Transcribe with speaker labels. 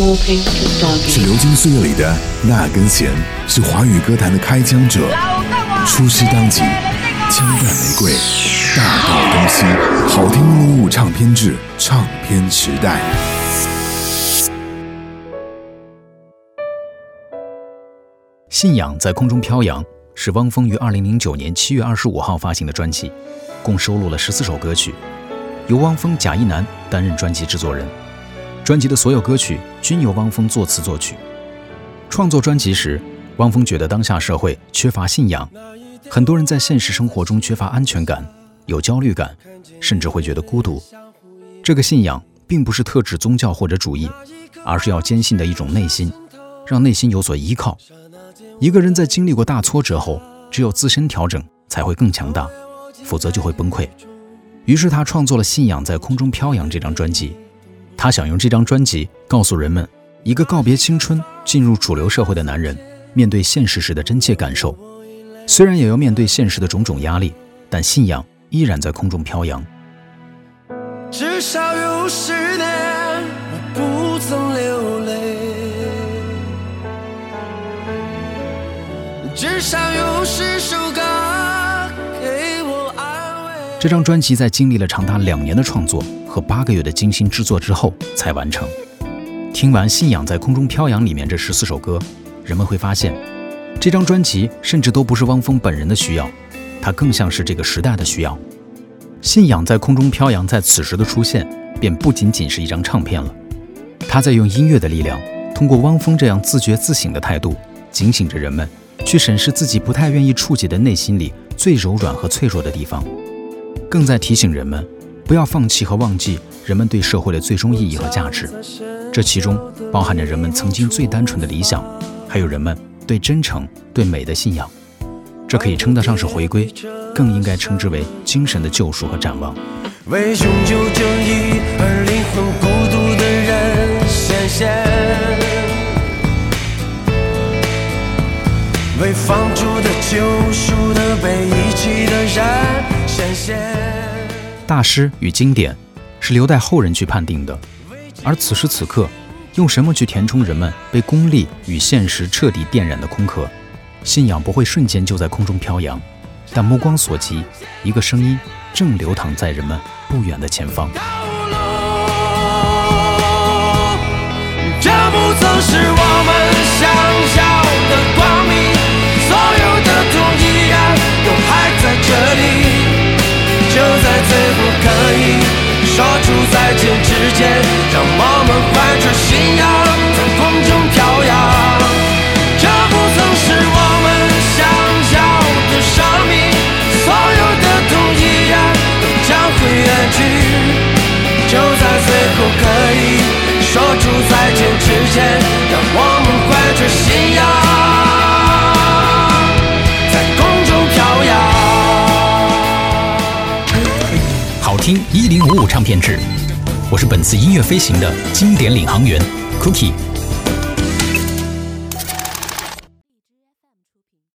Speaker 1: 是流金岁月里的那根弦，是华语歌坛的开枪者。出师当即，枪弹玫瑰，大道东西，好听一零五唱片制，唱片时代。
Speaker 2: 信仰在空中飘扬是汪峰于二零零九年七月二十五号发行的专辑，共收录了十四首歌曲，由汪峰、贾一楠担任专辑制作人。专辑的所有歌曲均由汪峰作词作曲。创作专辑时，汪峰觉得当下社会缺乏信仰，很多人在现实生活中缺乏安全感，有焦虑感，甚至会觉得孤独。这个信仰并不是特指宗教或者主义，而是要坚信的一种内心，让内心有所依靠。一个人在经历过大挫折后，只有自身调整才会更强大，否则就会崩溃。于是他创作了《信仰在空中飘扬》这张专辑。他想用这张专辑告诉人们，一个告别青春、进入主流社会的男人，面对现实时的真切感受。虽然也要面对现实的种种压力，但信仰依然在空中飘扬。
Speaker 3: 至少有十年我不曾流泪，至少有十首歌。
Speaker 2: 这张专辑在经历了长达两年的创作。和八个月的精心制作之后才完成。听完《信仰在空中飘扬》里面这十四首歌，人们会发现，这张专辑甚至都不是汪峰本人的需要，它更像是这个时代的需要。《信仰在空中飘扬》在此时的出现，便不仅仅是一张唱片了，他在用音乐的力量，通过汪峰这样自觉自省的态度，警醒着人们去审视自己不太愿意触及的内心里最柔软和脆弱的地方，更在提醒人们。不要放弃和忘记人们对社会的最终意义和价值，这其中包含着人们曾经最单纯的理想，还有人们对真诚、对美的信仰。这可以称得上是回归，更应该称之为精神的救赎和展望。
Speaker 3: 为永久正义而灵魂孤独的人显现，为放逐的救
Speaker 2: 大师与经典是留待后人去判定的，而此时此刻，用什么去填充人们被功利与现实彻底电染的空壳？信仰不会瞬间就在空中飘扬，但目光所及，一个声音正流淌在人们不远的前方。
Speaker 3: 这不曾是我们想要在最后，可以说出再见之前，让我们怀着信仰在空中飘扬。这不曾是我们想要的生命，所有的痛依然都将会远去。就在最后，可以说出再见之前，让我们怀着信仰。
Speaker 2: 听一零五五唱片制，我是本次音乐飞行的经典领航员 Cookie。